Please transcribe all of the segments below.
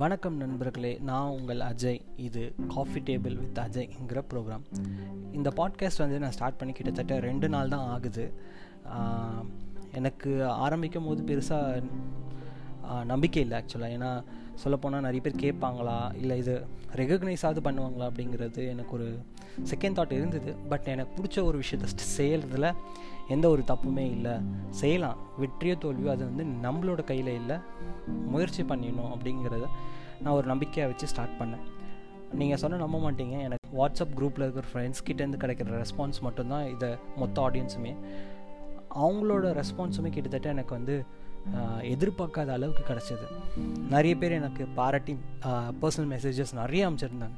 வணக்கம் நண்பர்களே நான் உங்கள் அஜய். இது காஃபி டேபிள் வித் அஜய்ங்கிற ப்ரோக்ராம் இந்த பாட்காஸ்ட் வந்து நான் ஸ்டார்ட் பண்ணி கிட்டத்தட்ட ரெண்டு நாள் தான் ஆகுது. எனக்கு ஆரம்பிக்கும் போது பெருசாக நம்பிக்கை இல்லை ஆக்சுவலாக ஏன்னா சொல்லப்போனால் நிறைய பேர் கேட்பாங்களா? இல்லை இது ரெகக்னைஸ் ஆகுது பண்ணுவாங்களா அப்படிங்கிறது எனக்கு ஒரு செகண்ட் தாட் இருந்தது. பட் எனக்கு பிடிச்ச ஒரு விஷயத்த செய்கிறதுல எந்த ஒரு தப்புமே இல்லை. செய்யலாம். வெற்றியோ தோல்வியோ அது வந்து நம்மளோட கையில் இல்லை. முயற்சி பண்ணிடணும் அப்படிங்கிறத நான் ஒரு நம்பிக்கையை வச்சு ஸ்டார்ட் பண்ணேன். நீங்கள் சொன்ன நம்ப மாட்டீங்க. எனக்கு வாட்ஸ்அப் குரூப்பில் இருக்கிற ஃப்ரெண்ட்ஸ் கிட்டேருந்து கிடைக்கிற ரெஸ்பான்ஸ் மட்டும்தான் இதை மொத்த ஆடியன்ஸுமே அவங்களோட ரெஸ்பான்ஸுமே கிட்டத்தட்ட எனக்கு வந்து எதிர்பார்க்காத அளவுக்கு கிடச்சிது. நிறைய பேர் எனக்கு பாராட்டி பர்சனல் மெசேஜஸ் நிறைய அமைச்சிருந்தாங்க.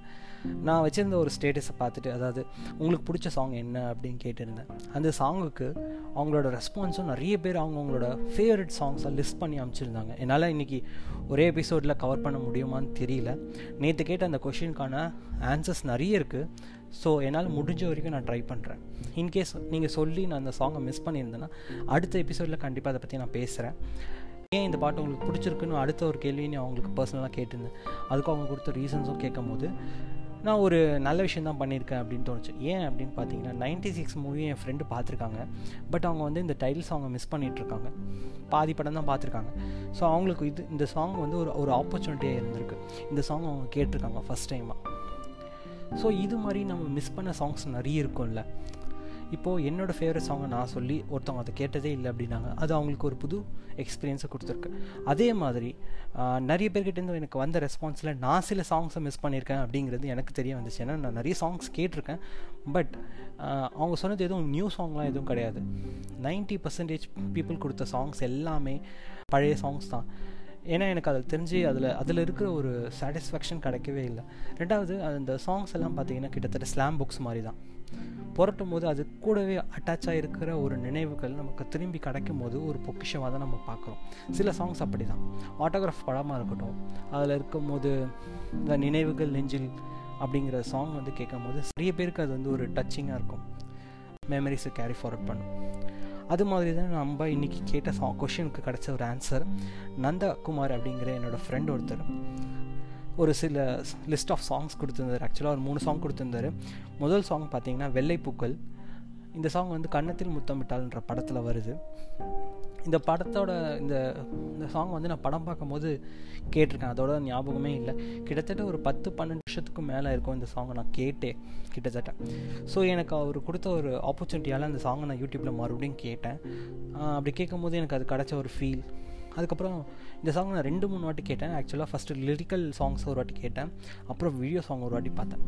நான் வச்சுருந்த ஒரு ஸ்டேட்டஸை பார்த்துட்டு அதாவது உங்களுக்கு பிடிச்ச சாங் என்ன அப்படின்னு கேட்டிருந்தேன். அந்த சாங்குக்கு அவங்களோட ரெஸ்பான்ஸும் நிறைய பேர் அவங்கவுங்களோட ஃபேவரட் சாங்ஸை லிஸ்ட் பண்ணி அமைச்சிருந்தாங்க. என்னால் இன்றைக்கி ஒரே எபிசோடில் கவர் பண்ண முடியுமான்னு தெரியல. நேற்று கேட்ட அந்த கொஷினுக்கான ஆன்சர்ஸ் நிறைய இருக்குது ஸோ என்னால் முடிஞ்ச வரைக்கும் நான் ட்ரை பண்ணுறேன் இன்கேஸ் நீங்கள் சொல்லி நான் அந்த சாங்கை மிஸ் பண்ணியிருந்தேன்னா அடுத்த எபிசோடில் கண்டிப்பாக அதை பற்றி நான் பேசுகிறேன் ஏன் இந்த பாட்டு உங்களுக்கு பிடிச்சிருக்குன்னு அடுத்த ஒரு கேள்வியும் அவங்களுக்கு பர்சனலாக கேட்டிருந்தேன். அதுக்கும் அவங்க கொடுத்த ரீசன்ஸும் கேட்கும் போது நான் ஒரு நல்ல விஷயம் தான் பண்ணியிருக்கேன் அப்படின்னு தோணுச்சு. ஏன் அப்படின்னு பார்த்தீங்கன்னா நைன்டி சிக்ஸ் மூவி என் ஃப்ரெண்டு பார்த்துருக்காங்க. பட் அவங்க வந்து இந்த டைட்டில் சாங்கை மிஸ் பண்ணிகிட்ருக்காங்க பாதி படம் தான் பார்த்துருக்காங்க. ஸோ அவங்களுக்கு இது இந்த சாங் வந்து ஒரு ஒரு ஆப்பர்ச்சுனிட்டியாக இருந்திருக்கு. இந்த சாங் அவங்க கேட்டிருக்காங்க ஃபஸ்ட் டைமாக ஸோ இது மாதிரி நம்ம மிஸ் பண்ண சாங்ஸ் நிறைய இருக்கும்ல. இப்போது என்னோடய ஃபேவரட் சாங்கை நான் சொல்லி ஒருத்தவங்க அதை கேட்டதே இல்லை அப்படின்னாங்க. அது அவங்களுக்கு ஒரு புது எக்ஸ்பீரியன்ஸை கொடுத்துருக்கு. அதே மாதிரி நிறைய பேர்கிட்டேருந்து எனக்கு வந்த ரெஸ்பான்ஸில் நான் சில சாங்ஸை மிஸ் பண்ணியிருக்கேன் அப்படிங்கிறது எனக்கு தெரிய வந்துச்சு. ஏன்னா நான் நிறைய சாங்ஸ் கேட்டிருக்கேன். பட் அவங்க சொன்னது எதுவும் நியூ சாங்லாம் எதுவும் கிடையாது. 90% பர்சன்டேஜ் பீப்புள் கொடுத்த சாங்ஸ் எல்லாமே பழைய சாங்ஸ் தான். ஏன்னா எனக்கு அதில் தெரிஞ்சு அதில் அதில் இருக்கிற ஒரு சாட்டிஸ்ஃபேக்ஷன் கிடைக்கவே இல்லை. ரெண்டாவது அந்த சாங்ஸ் எல்லாம் பார்த்தீங்கன்னா கிட்டத்தட்ட ஸ்லாம் புக்ஸ் மாதிரி தான். புரட்டும் போது அது கூடவே அட்டாச் இருக்கிற ஒரு நினைவுகள் நமக்கு திரும்பி கிடைக்கும் போது ஒரு பொக்கிஷமாக தான் நம்ம பார்க்குறோம். சில சாங்ஸ் அப்படி தான் ஆட்டோகிராஃப் படமாக இருக்கட்டும் அதில் இருக்கும் போது இந்த நினைவுகள் நெஞ்சில் அப்படிங்கிற சாங் வந்து கேட்கும் போது நிறைய பேருக்கு அது வந்து ஒரு டச்சிங்காக இருக்கும். மெமரிஸை கேரி ஃபார்வர்ட் பண்ணும். அது மாதிரி தான் நம்ம இன்றைக்கி கேட்ட சா கொஷனுக்கு கிடச்ச ஒரு ஆன்சர் நந்தகுமார் அப்படிங்கிற என்னோடய ஃப்ரெண்ட் ஒருத்தர். ஒரு சில லிஸ்ட் ஆஃப் சாங்ஸ் கொடுத்துருந்தாரு. ஆக்சுவலாக ஒரு மூணு சாங் கொடுத்துருந்தாரு. முதல் சாங் பார்த்தீங்கன்னா வெள்ளைப்பூக்கள் இந்த சாங் வந்து கன்னத்தில் முத்தமிட்டால்ன்ற படத்தில் வருது. இந்த படத்தோட இந்த இந்த சாங் வந்து நான் படம் பார்க்கும்போது கேட்டிருக்கேன். அதோட ஞாபகமே இல்லை. கிட்டத்தட்ட ஒரு பத்து பன்னெண்டு வருஷத்துக்கு மேலே இருக்கும் இந்த சாங்கை நான் கேட்டேன் கிட்டத்தட்ட. ஸோ எனக்கு அவர் கொடுத்த ஒரு ஆப்பர்ச்சுனிட்டியால் அந்த சாங்கை நான் யூடியூப்பில் மறுபடியும் கேட்டேன். அப்படி கேட்கும்போது எனக்கு அது கிடச்ச ஒரு ஃபீல் அதுக்கப்புறம் இந்த சாங் நான் ரெண்டு மூணு வாட்டி கேட்டேன். ஆக்சுவலாக ஃபஸ்ட்டு லிரிக்கல் சாங்ஸ் ஒரு வாட்டி கேட்டேன். அப்புறம் வீடியோ சாங் ஒரு வாட்டி பார்த்தேன்.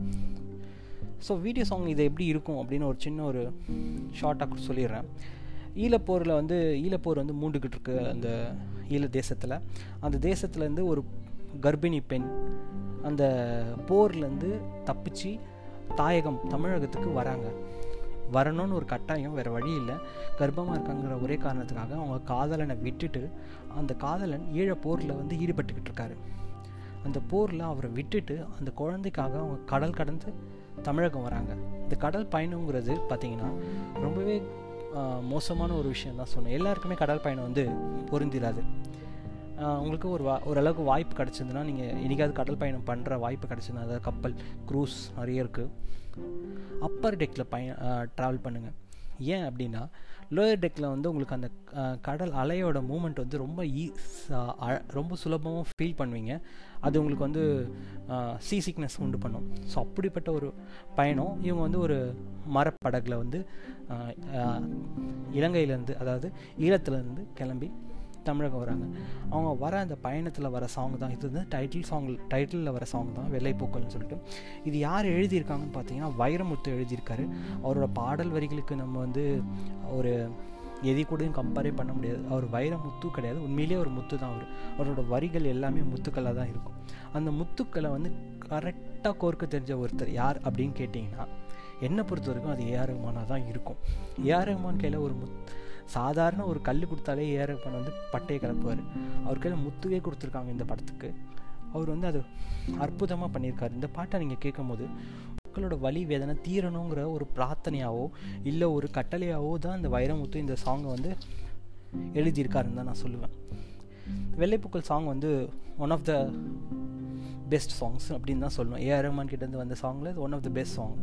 ஸோ வீடியோ சாங் இது எப்படி இருக்கும் அப்படின்னு ஒரு சின்ன ஒரு ஷார்ட்டாக சொல்லிடுறேன். ஈழப்போரில் வந்து ஈழப்போர் வந்து மூண்டுக்கிட்டு இருக்கு அந்த ஈழ தேசத்தில். அந்த தேசத்துலேருந்து ஒரு கர்ப்பிணி பெண் அந்த போர்லேருந்து தப்பிச்சு தாயகம் தமிழகத்துக்கு வராங்க. வரணும்னு ஒரு கட்டாயம் வேறு வழி இல்லை. கர்ப்பமாக இருக்காங்கிற ஒரே காரணத்துக்காக அவங்க காதலனை விட்டுட்டு அந்த காதலன் ஈழ போரில் வந்து ஈடுபட்டுக்கிட்டு இருக்காரு. அந்த போரில் அவரை விட்டுட்டு அந்த குழந்தைக்காக அவங்க கடல் கடந்து தமிழகம் வராங்க. இந்த கடல் பயணங்கிறது பார்த்திங்கன்னா ரொம்பவே மோசமான ஒரு விஷயம் தான் சொன்னேன். எல்லாருக்குமே கடல் பயணம் வந்து பொருந்திராது. உங்களுக்கு ஒரு வா ஓரளவுக்கு வாய்ப்பு கிடச்சிதுன்னா நீங்கள் என்றைக்காவது கடல் பயணம் பண்ணுற வாய்ப்பு கிடச்சிதுன்னா அதாவது கப்பல் க்ரூஸ் நிறைய இருக்குது அப்பர் டெக்கில் பய ட்ராவல் பண்ணுங்கள் ஏன் அப்படின்னா லோயர் டெக்கில் வந்து உங்களுக்கு அந்த கடல் அலையோட மூமெண்ட் வந்து ரொம்ப ஈ அழ- ரொம்ப சுலபமாக ஃபீல் பண்ணுவீங்க. அது உங்களுக்கு வந்து சீ சிக்னஸ் உண்டு பண்ணும். ஸோ அப்படிப்பட்ட ஒரு பயணம். இவங்க வந்து ஒரு மரப்படகில் வந்து இலங்கையிலேருந்து அதாவது ஈழத்துலேருந்து கிளம்பி தமிழகம் வராங்க. அவங்க வர அந்த பயணத்தில் வர சாங் தான். இது வந்து டைட்டில் சாங் டைட்டிலில் வர சாங் தான். வெள்ளைப்பூக்கள்னு சொல்லிட்டு. இது யார் எழுதியிருக்காங்கன்னு பார்த்தீங்கன்னா வைரமுத்து எழுதியிருக்காரு. அவரோட பாடல் வரிகளுக்கு நம்ம வந்து ஒரு எதை கூடயும் கம்பேரே பண்ண முடியாது. அவர் வைரமுத்து கிடையாது. உண்மையிலேயே ஒரு முத்து தான் அவர். அவரோட வரிகள் எல்லாமே முத்துக்களாக தான் இருக்கும். அந்த முத்துக்களை வந்து கரெக்டாக கோர்க்க தெரிஞ்ச ஒருத்தர் யார் அப்படின்னு கேட்டிங்கன்னா என்னை பொறுத்த வரைக்கும் அது ஏஆர் ரஹ்மானாக தான் இருக்கும். ஏஆர் ரஹ்மான் கையில் ஒரு முத் சாதாரண ஒரு கல் கொடுத்தாலே ஏஆர் வந்து பட்டையை கிளப்புவார். அவர் கையில் முத்துவே கொடுத்துருக்காங்க இந்த படத்துக்கு. அவர் வந்து அது அற்புதமாக பண்ணியிருக்காரு. இந்த பாட்டை நீங்கள் கேட்கும்போது மக்களோட வழி வேதனை தீரணுங்கிற ஒரு பிரார்த்தனையாவோ இல்லை ஒரு கட்டளையாவோ தான் இந்த வைரமுத்து இந்த சாங்கை வந்து எழுதியிருக்காருன்னு தான் நான் சொல்லுவேன். வெள்ளைப்பூக்கள் சாங் வந்து one of the best songs அப்படின்னு தான் சொல்லணும் ஏஆர் ரஹ்மான் கிட்டேருந்து வந்த சாங்கில் one of the best song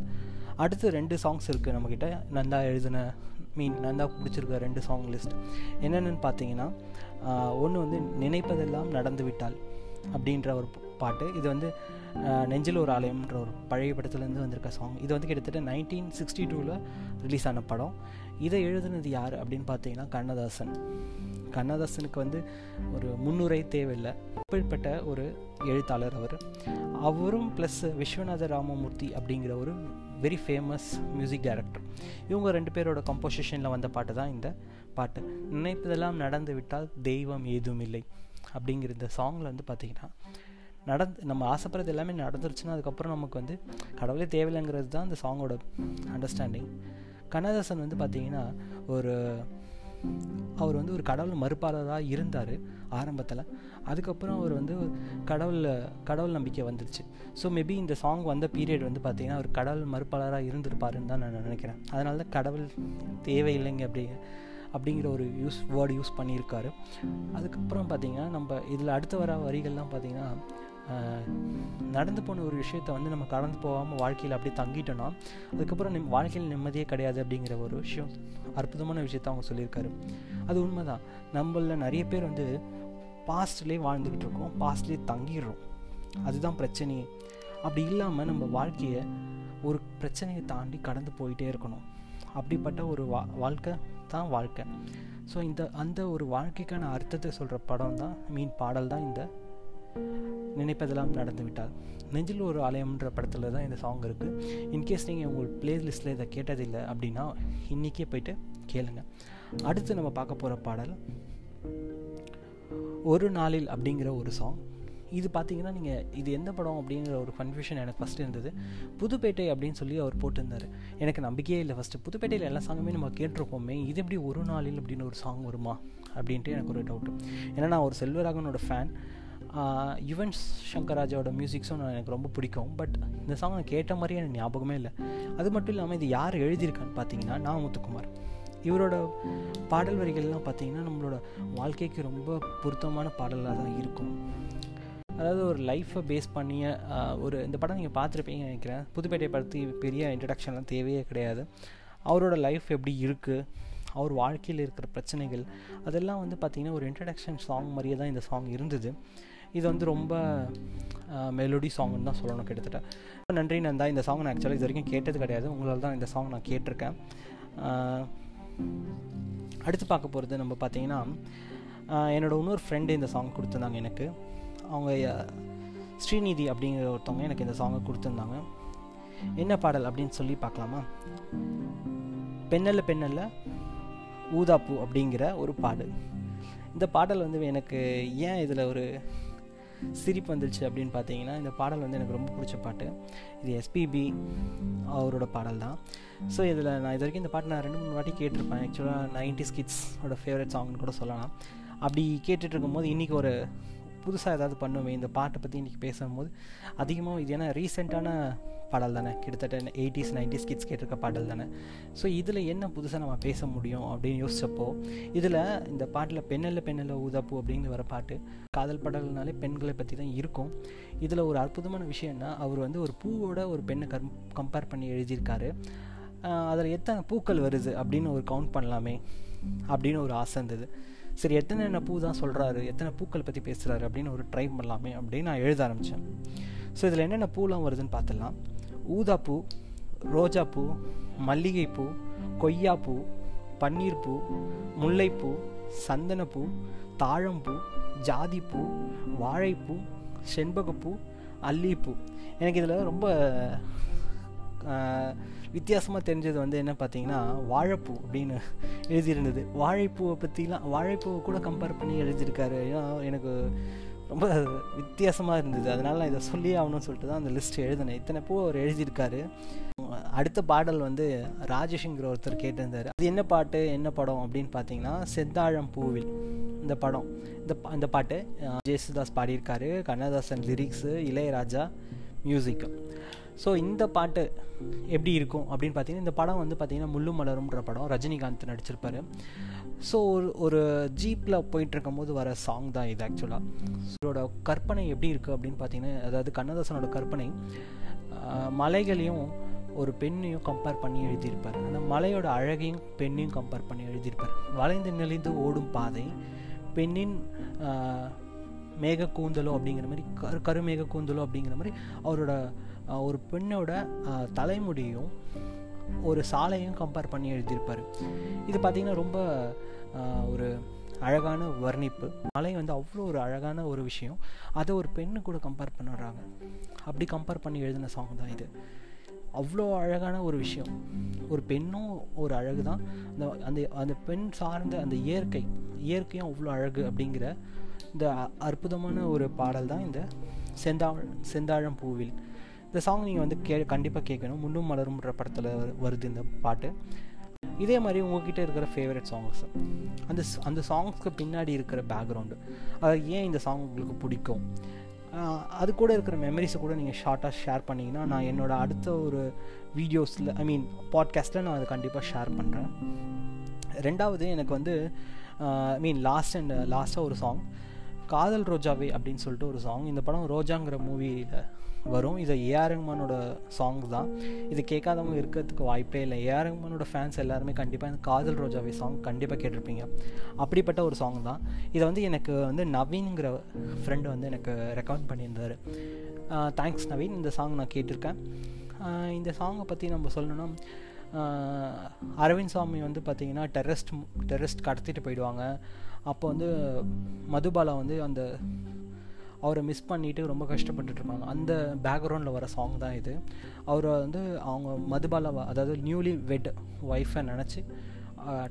அடுத்து ரெண்டு சாங்ஸ் இருக்குது நம்மக்கிட்ட நந்தா எழுதின மீன் நந்தா பிடிச்சிருக்க ரெண்டு சாங் லிஸ்ட் என்னென்னு பார்த்தீங்கன்னா ஒன்று வந்து நினைப்பதெல்லாம் நடந்து விட்டால் அப்படின்ற ஒரு பாட்டு. இது வந்து நெஞ்சில் ஒரு ஆலயம்ன்ற ஒரு பழைய படத்துலேருந்து வந்திருக்க சாங் இது வந்து கிட்டத்தட்ட நைன்டீன் சிக்ஸ்டி டூவில் ரிலீஸ் ஆன படம். இதை எழுதுனது யார் அப்படின்னு பார்த்தீங்கன்னா கண்ணதாசன். கண்ணதாசனுக்கு வந்து ஒரு முன்னுரை தேவையில்லை. அப்படிப்பட்ட ஒரு எழுத்தாளர் அவர். அவரும் ப்ளஸ் விஸ்வநாத ராமமூர்த்தி அப்படிங்கிற ஒரு வெரி ஃபேமஸ் மியூசிக் டைரக்டர் இவங்க ரெண்டு பேரோட கம்போசிஷனில் வந்த பாட்டு தான் இந்த பாட்டு. நினைப்பதெல்லாம் நடந்து விட்டால் தெய்வம் ஏதும் இல்லை. அப்படிங்கிற இந்த சாங்கில் வந்து பார்த்திங்கன்னா நடந்து நம்ம ஆசைப்படுறது எல்லாமே நடந்துருச்சுன்னா அதுக்கப்புறம் நமக்கு வந்து கடவுளே தேவையில்லைங்கிறது தான் இந்த சாங்கோட அண்டர்ஸ்டாண்டிங் கண்ணதாசன் வந்து பார்த்திங்கன்னா ஒரு அவர் வந்து ஒரு கடவுள் மறுப்பாளராக இருந்தார் ஆரம்பத்தில். அதுக்கப்புறம் அவர் வந்து கடவுளில் கடவுள் நம்பிக்கை வந்துருச்சு. ஸோ மேபி இந்த சாங் வந்த பீரியட் வந்து பார்த்திங்கன்னா அவர் கடவுள் மறுப்பாளராக இருந்திருப்பாருன்னு தான் நான் நினைக்கிறேன். அதனால தான் கடவுள் தேவையில்லைங்க அப்படி அப்படிங்கிற ஒரு யூஸ் வேர்டு யூஸ் பண்ணியிருக்காரு. அதுக்கப்புறம் பார்த்திங்கன்னா நம்ம இதில் அடுத்த வர வரிகள்லாம் பார்த்திங்கன்னா நடந்து போன ஒரு விஷயத்த வந்து நம்ம கடந்து போகாமல் வாழ்க்கையில் அப்படியே தங்கிட்டோன்னா அதுக்கப்புறம் நிம் வாழ்க்கையில் நிம்மதியே கிடையாது அப்படிங்கிற ஒரு விஷயம் அற்புதமான விஷயத்த அவங்க சொல்லியிருக்காரு. அது உண்மைதான். நம்மளில் நிறைய பேர் வந்து பாஸ்ட்லேயே வாழ்ந்துக்கிட்டு இருக்கோம் பாஸ்ட்லேயே தங்கிடுறோம். அதுதான் பிரச்சனையே அப்படி இல்லாமல் நம்ம வாழ்க்கையை ஒரு பிரச்சனையை தாண்டி கடந்து போயிட்டே இருக்கணும். அப்படிப்பட்ட ஒரு வா வாழ்க்கை தான் வாழ்க்கை. ஸோ இந்த அந்த ஒரு வாழ்க்கைக்கான அர்த்தத்தை சொல்கிற படம் தான் மீன் பாடல் தான் இந்த நினைப்பதெல்லாம் நடந்துவிட்டால். நெஞ்சில் ஒரு ஆலயம்ன்ற படத்தில் தான் இந்த சாங் இருக்குது இன்கேஸ் நீங்கள் உங்கள் பிளேலிஸ்ட்டில் இதை கேட்டதில்லை அப்படின்னா இன்றைக்கே போயிட்டு கேளுங்க. அடுத்து நம்ம பார்க்க போகிற பாடல் ஒரு நாளில் அப்படிங்கிற ஒரு சாங் இது பார்த்தீங்கன்னா நீங்கள் இது எந்த படம் அப்படிங்கிற ஒரு கன்ஃபியூஷன் எனக்கு ஃபஸ்ட்டு இருந்தது. புதுப்பேட்டை அப்படின்னு சொல்லி அவர் போட்டிருந்தார். எனக்கு நம்பிக்கையே இல்லை ஃபஸ்ட்டு புதுப்பேட்டையில் எல்லா சாங்குமே நம்ம கேட்டிருப்போமே இது எப்படி ஒரு நாளில் அப்படின்னு ஒரு சாங் வருமா அப்படின்ட்டு எனக்கு ஒரு டவுட்டு ஏன்னா நான் ஒரு செல்வராகனோட ஃபேன் யுவன் சங்கராஜாவோட மியூசிக்ஸும் எனக்கு ரொம்ப பிடிக்கும். பட் இந்த சாங் நான் கேட்ட மாதிரியே எனக்கு ஞாபகமே இல்லை. அது மட்டும் இல்லாமல் இது யார் எழுதியிருக்கான்னு பார்த்தீங்கன்னா நான் முத்துக்குமார். இவரோட பாடல் வரிகள்லாம் பார்த்தீங்கன்னா நம்மளோட வாழ்க்கைக்கு ரொம்ப பொருத்தமான பாடலாக தான் இருக்கும். அதாவது ஒரு லைஃப்பை பேஸ் பண்ணிய ஒரு இந்த படம் நீங்கள் பார்த்துருப்பீங்க நினைக்கிறேன். புதுப்பேட்டை படுத்தி பெரிய இன்ட்ரடக்ஷன்லாம் தேவையே கிடையாது. அவரோட லைஃப் எப்படி இருக்குது அவர் வாழ்க்கையில் இருக்கிற பிரச்சனைகள். அதெல்லாம் வந்து பார்த்திங்கன்னா ஒரு இன்ட்ரடக்ஷன் சாங் மாதிரியே தான் இந்த சாங் இருந்தது. இது வந்து ரொம்ப மெலோடி சாங்னு தான் சொல்லணும் கிட்டத்தட்ட. நன்றி நந்தா. இந்த சாங் நான் ஆக்சுவலாக இது வரைக்கும் கேட்டது கிடையாது. உங்களால் தான் இந்த சாங் நான் கேட்டிருக்கேன். அடுத்து பார்க்க போகிறது நம்ம பார்த்தீங்கன்னா என்னோடய இன்னொரு ஃப்ரெண்டு இந்த சாங் கொடுத்துருந்தாங்க எனக்கு. அவங்க ஸ்ரீநிதி அப்படிங்கிற ஒருத்தவங்க எனக்கு இந்த சாங்கை கொடுத்துருந்தாங்க. என்ன பாடல் அப்படின்னு சொல்லி பார்க்கலாமா? பெண்ணல்ல பெண்ணல்ல ஊதாப்பூ அப்படிங்கிற ஒரு பாடல். இந்த பாடல் வந்து எனக்கு ஏன் இதில் ஒரு சிரிப்பு வந்துருச்சு அப்படின்னு பார்த்தீங்கன்னா இந்த பாடல் வந்து எனக்கு ரொம்ப பிடிச்ச பாட்டு. இது எஸ்பிபி அவரோட பாடல் தான். ஸோ இதில் நான் இது வரைக்கும் இந்த பாட்டு நான் ரெண்டு மூணு வாட்டி கேட்டிருப்பேன். ஆக்சுவலாக நைன்டி ஸ்கிட்ஸோட ஃபேவரட் சாங்னு கூட சொல்லலாம். அப்படி கேட்டுட்டு இருக்கும்போது இன்றைக்கி ஒரு புதுசாக ஏதாவது பண்ணுவேன் இந்த பாட்டை பற்றி இன்றைக்கி பேசும்போது அதிகமாக இது ஏன்னா ரீசெண்டான பாடல் தானே. கிட்டத்தட்ட எயிட்டிஸ் நைன்டிஸ் கிட்ஸ் கேட்டிருக்க பாடல் தானே. ஸோ இதில் என்ன புதுசாக நம்ம பேச முடியும் அப்படின்னு யோசிச்சப்போ இதில் இந்த பாட்டில் பெண்ணில் பெண்ணில் ஊதாப்பூ அப்படிங்கிற வர பாட்டு காதல் பாடல்னாலே பெண்களை பற்றி தான் இருக்கும். இதில் ஒரு அற்புதமான விஷயம்னா அவர் வந்து ஒரு பூவோட ஒரு பெண்ணை கம் கம்பேர் பண்ணி எழுதியிருக்காரு. அதில் எத்தனை பூக்கள் வருது அப்படின்னு ஒரு கவுண்ட் பண்ணலாமே அப்படின்னு ஒரு ஆசை இருந்தது. சரி எத்தனை என்ன பூ தான் சொல்கிறாரு எத்தனை பூக்கள் பற்றி பேசுகிறாரு அப்படின்னு ஒரு ட்ரை பண்ணலாமே அப்படின்னு நான் எழுத ஆரம்பித்தேன் ஸோ இதில் என்னென்ன பூலாம் வருதுன்னு பார்த்துடலாம். ஊதாப்பூ ரோஜாப்பூ மல்லிகைப்பூ கொய்யாப்பூ பன்னீர்பூ முல்லைப்பூ சந்தனப்பூ தாழம்பூ ஜாதிப்பூ வாழைப்பூ செண்பகப்பூ அல்லிப்பூ. எனக்கு இதில் ரொம்ப வித்தியாசமாக தெரிஞ்சது வந்து என்ன பார்த்தீங்கன்னா வாழைப்பூ அப்படின்னு எழுதியிருந்தது. வாழைப்பூவை பற்றிலாம் வாழைப்பூவை கூட கம்பேர் பண்ணி எழுதியிருக்காரு. ஏன்னா எனக்கு ரொம்ப வித்தியாசமாக இருந்தது. அதனால நான் இதை சொல்லி ஆகணும்னு சொல்லிட்டு தான் அந்த லிஸ்ட் எழுதினேன். இத்தனை பூ அவர் எழுதியிருக்காரு. அடுத்த பாடல் வந்து ராஜேஷ்ங்கிற ஒருத்தர் கேட்டிருந்தார். அது என்ன பாட்டு என்ன படம் அப்படின்னு பார்த்தீங்கன்னா செந்தாழம் பூவில் இந்த படம். இந்த இந்த பாட்டு ஜேசுதாஸ் பாடியிருக்காரு. Kannadasan lyrics Ilaiyaraaja music so இந்த பாட்டு எப்படி இருக்கும் அப்படின்னு பார்த்தீங்கன்னா இந்த படம் வந்து பார்த்தீங்கன்னா முள்ளு மலரும்ன்ற படம். ரஜினிகாந்த் நடிச்சிருப்பார். ஸோ ஒரு ஒரு ஜீப்பில் போயிட்டுருக்கும் போது வர சாங் தான் இது ஆக்சுவலாக இதோட கற்பனை எப்படி இருக்குது அப்படின்னு பார்த்தீங்கன்னா அதாவது கண்ணதாசனோட கற்பனை மலைகளையும் ஒரு பெண்ணையும் கம்பேர் பண்ணி எழுதியிருப்பார். அந்த மலையோட அழகையும் பெண்ணையும் கம்பேர் பண்ணி எழுதியிருப்பார். வளைந்து நெளிந்து ஓடும் பாதை பெண்ணின் மேக கூந்தலோ அப்படிங்கிற மாதிரி கரு கருமேக கூந்தலோ அப்படிங்கிற மாதிரி அவரோட ஒரு பெண்ணோட தலைமுடியும் ஒரு சாலையும் கம்பேர் பண்ணி எழுதியிருப்பார். இது பார்த்திங்கன்னா ரொம்ப ஒரு அழகான வர்ணிப்பு. மலை வந்து அவ்வளோ ஒரு அழகான ஒரு விஷயம். அதை ஒரு பெண்ணு கூட கம்பேர் பண்ணுறாங்க. அப்படி கம்பேர் பண்ணி எழுதின சாங் தான் இது. அவ்வளோ அழகான ஒரு விஷயம். ஒரு பெண்ணும் ஒரு அழகு தான் அந்த அந்த அந்த பெண் சார்ந்த அந்த இயற்கை இயற்கையும் அவ்வளோ அழகு அப்படிங்கிற இந்த அற்புதமான ஒரு பாடல் தான் இந்த செந்தா செந்தாழம் பூவில் இந்த சாங் நீங்கள் வந்து கே கண்டிப்பாக கேட்கணும். முன்னும் மலரும்ன்ற படத்தில் வருது இந்த பாட்டு. இதே மாதிரி உங்ககிட்ட இருக்கிற ஃபேவரட் சாங்ஸ் அந்த அந்த சாங்ஸ்க்கு பின்னாடி இருக்கிற பேக்ரவுண்டு அது ஏன் இந்த சாங் உங்களுக்கு பிடிக்கும்? அது கூட இருக்கிற மெமரிஸை கூட நீங்கள் ஷார்ட்டாக ஷேர் பண்ணிங்கன்னா நான் என்னோடய அடுத்த ஒரு வீடியோஸில் ஐ மீன் பாட்காஸ்ட்டில் நான் அதை கண்டிப்பாக ஷேர் பண்ணுறேன் ரெண்டாவது எனக்கு வந்து ஐ மீன் லாஸ்ட் அண்ட் லாஸ்ட்டாக ஒரு சாங் காதல் ரோஜாவே அப்படின்னு சொல்லிட்டு ஒரு சாங் இந்த படம் ரோஜாங்கிற மூவியில் வரும். இது ஏஆர் ரஹ்மானோட சாங் தான். இது கேட்காதவங்க இருக்கிறதுக்கு வாய்ப்பே இல்லை. ஏஆர் ரஹ்மானோட ஃபேன்ஸ் எல்லாருமே கண்டிப்பாக இந்த காதல் ரோஜாவே சாங் கண்டிப்பாக கேட்டிருப்பீங்க. அப்படிப்பட்ட ஒரு சாங் தான். இதை வந்து எனக்கு வந்து நவீனுங்கிற ஃப்ரெண்டு வந்து எனக்கு ரெக்கமெண்ட் பண்ணியிருந்தார். தேங்க்ஸ் நவீன். இந்த சாங் நான் கேட்டிருக்கேன். இந்த சாங்கை பற்றி நம்ம சொல்லணும்னா அரவிந்த் சாமி வந்து பார்த்திங்கன்னா டெரரிஸ்ட் டெரரிஸ்ட் கடத்திட்டு போயிடுவாங்க. அப்போ வந்து மதுபாலா வந்து அந்த அவரை மிஸ் பண்ணிட்டு ரொம்ப கஷ்டப்பட்டுட்ருப்பாங்க. அந்த பேக்ரவுண்டில் வர சாங் தான் இது. அவரை வந்து அவங்க மதுபாலா அதாவது நியூலி வெட் ஒய்ஃபை நினச்சி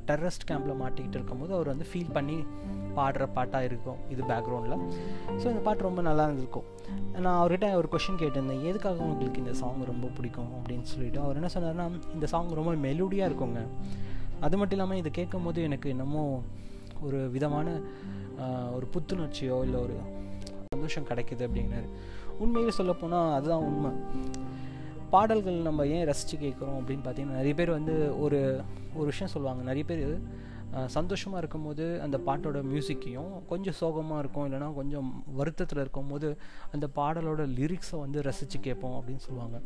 டெரரிஸ்ட் கேம்பில் மாட்டிக்கிட்டு இருக்கும்போது அவர் வந்து ஃபீல் பண்ணி பாடுற பாட்டாக இருக்கும் இது பேக்ரவுண்டில் ஸோ இந்த பாட்டு ரொம்ப நல்லா இருந்திருக்கும். நான் அவர்கிட்ட ஒரு கொஷின் கேட்டிருந்தேன். எதுக்காக உங்களுக்கு இந்த சாங் ரொம்ப பிடிக்கும்? அப்படின்னு சொல்லிட்டு அவர் என்ன சொன்னார்னா இந்த சாங் ரொம்ப மெலோடியாக இருக்குங்க. அது மட்டும் இல்லாமல் இதை கேட்கும் போது எனக்கு என்னமோ ஒரு விதமான ஒரு புத்துணர்ச்சியோ இல்லை ஒரு சந்தோஷம் கிடைக்குது அப்படிங்கிறாரு உண்மையில் சொல்லப்போனால் அதுதான் உண்மை. பாடல்கள் நம்ம ஏன் ரசித்து கேட்குறோம் அப்படின்னு பார்த்தீங்கன்னா நிறைய பேர் வந்து ஒரு ஒரு விஷயம் சொல்லுவாங்க. நிறைய பேர் சந்தோஷமாக இருக்கும்போது அந்த பாட்டோட மியூசிக்கையும் கொஞ்சம் சோகமாக இருக்கும் இல்லைனா கொஞ்சம் வருத்தத்தில் இருக்கும்போது அந்த பாடலோட லிரிக்ஸை வந்து ரசித்து கேட்போம் அப்படின்னு சொல்லுவாங்க.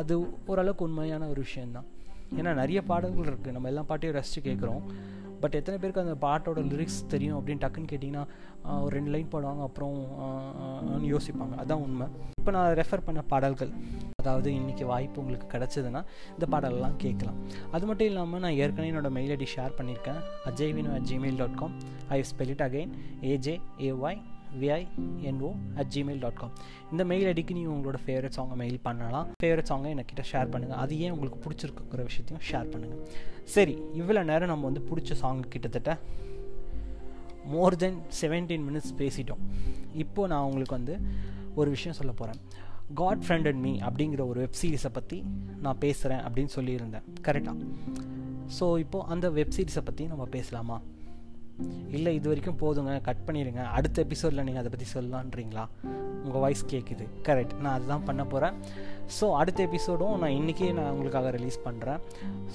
அது ஓரளவுக்கு உண்மையான ஒரு விஷயந்தான் ஏன்னா நிறைய பாடல்கள் இருக்குது நம்ம எல்லா பாட்டையும் ரசித்து கேட்குறோம். பட் எத்தனை பேருக்கு அந்த பாட்டோட லிரிக்ஸ் தெரியும் அப்படின்னு டக்குன்னு கேட்டிங்கன்னா ஒரு ரெண்டு லைன் பாடுவாங்க அப்புறம் யோசிப்பாங்க. அதான் உண்மை. இப்போ நான் ரெஃபர் பண்ண பாடல்கள் அதாவது இன்றைக்கி வாய்ப்பு உங்களுக்கு கிடச்சதுன்னா இந்த பாடலெல்லாம் கேட்கலாம். அது மட்டும் இல்லாமல் நான் ஏற்கனவே என்னோடய மெயில் ஐடி ஷேர் பண்ணியிருக்கேன் Ajay Vinu at Gmail dot com I spell it again A J A Y V I N O at Gmail dot com இந்த மெயில் ஐடிக்கு நீங்கள் உங்களோட ஃபேவரட் சாங்கை மெயில் பண்ணலாம். ஃபேவரட் சாங்கை என்கிட்ட ஷேர் பண்ணுங்கள் அது ஏன் உங்களுக்கு பிடிச்சிருக்குற விஷயத்தையும் ஷேர் பண்ணுங்கள் சரி இவ்வளோ நேரம் நம்ம வந்து பிடிச்ச சாங் கிட்டத்தட்ட மோர் தென் செவன்டீன் மினிட்ஸ் பேசிட்டோம். இப்போது நான் உங்களுக்கு வந்து ஒரு விஷயம் சொல்ல போகிறேன் காட் ஃப்ரெண்ட் அண்ட் மீ அப்படிங்கிற ஒரு வெப் சீரிஸை பற்றி நான் பேசுகிறேன் அப்படின்னு சொல்லியிருந்தேன். கரெக்டாக ஸோ இப்போது அந்த வெப் சீரிஸை பற்றி நம்ம பேசலாமா? இல்லை இது வரைக்கும் போதுங்க கட் பண்ணிடுங்க. அடுத்த எபிசோடில் நீங்கள் அதை பற்றி சொல்லலான்றீங்களா உங்கள் வாய்ஸ் கேட்குது கரெக்ட் நான் அதுதான் பண்ண போகிறேன் ஸோ அடுத்த எபிசோடும் நான் இன்றைக்கே நான் உங்களுக்காக ரிலீஸ் பண்ணுறேன்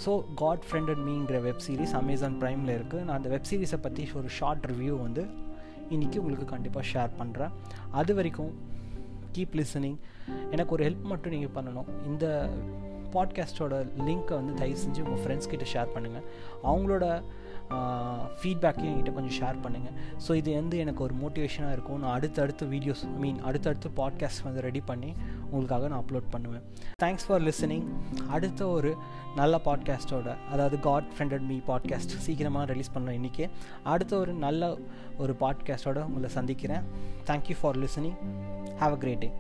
ஸோ காட் ஃப்ரெண்ட் அண்ட் மீங்கிற வெப் சீரிஸ் அமேசான் ப்ரைமில் இருக்குது நான் அந்த வெப் சீரிஸை பற்றி ஒரு ஷார்ட் ரிவ்யூ வந்து இன்றைக்கி உங்களுக்கு கண்டிப்பாக ஷேர் பண்ணுறேன் அது வரைக்கும் கீப் லிசனிங் எனக்கு ஒரு ஹெல்ப் மட்டும் நீங்கள் பண்ணணும். இந்த பாட்காஸ்ட்டோட லிங்க்கை வந்து தயவு செஞ்சு உங்கள் ஃப்ரெண்ட்ஸ் கிட்ட ஷேர் பண்ணுங்கள் அவங்களோட ஃபீட்பேக்கையும் என்கிட்ட கொஞ்சம் ஷேர் பண்ணுங்கள் ஸோ இது வந்து எனக்கு ஒரு மோட்டிவேஷனாக இருக்கும். நான் அடுத்தடுத்து வீடியோஸ் ஐ மீன் அடுத்தடுத்து பாட்காஸ்ட் வந்து ரெடி பண்ணி உங்களுக்காக நான் அப்லோட் பண்ணுவேன். தேங்க்ஸ் ஃபார் லிசனிங் அடுத்த ஒரு நல்ல பாட்காஸ்ட்டோட அதாவது காட் ஃப்ரெண்டட் மீ பாட்காஸ்ட் சீக்கிரமாக ரிலீஸ் பண்ணோம் இன்றைக்கி அடுத்த ஒரு நல்ல ஒரு பாட்காஸ்ட்டோட உங்களை சந்திக்கிறேன். Thank you for listening have a great day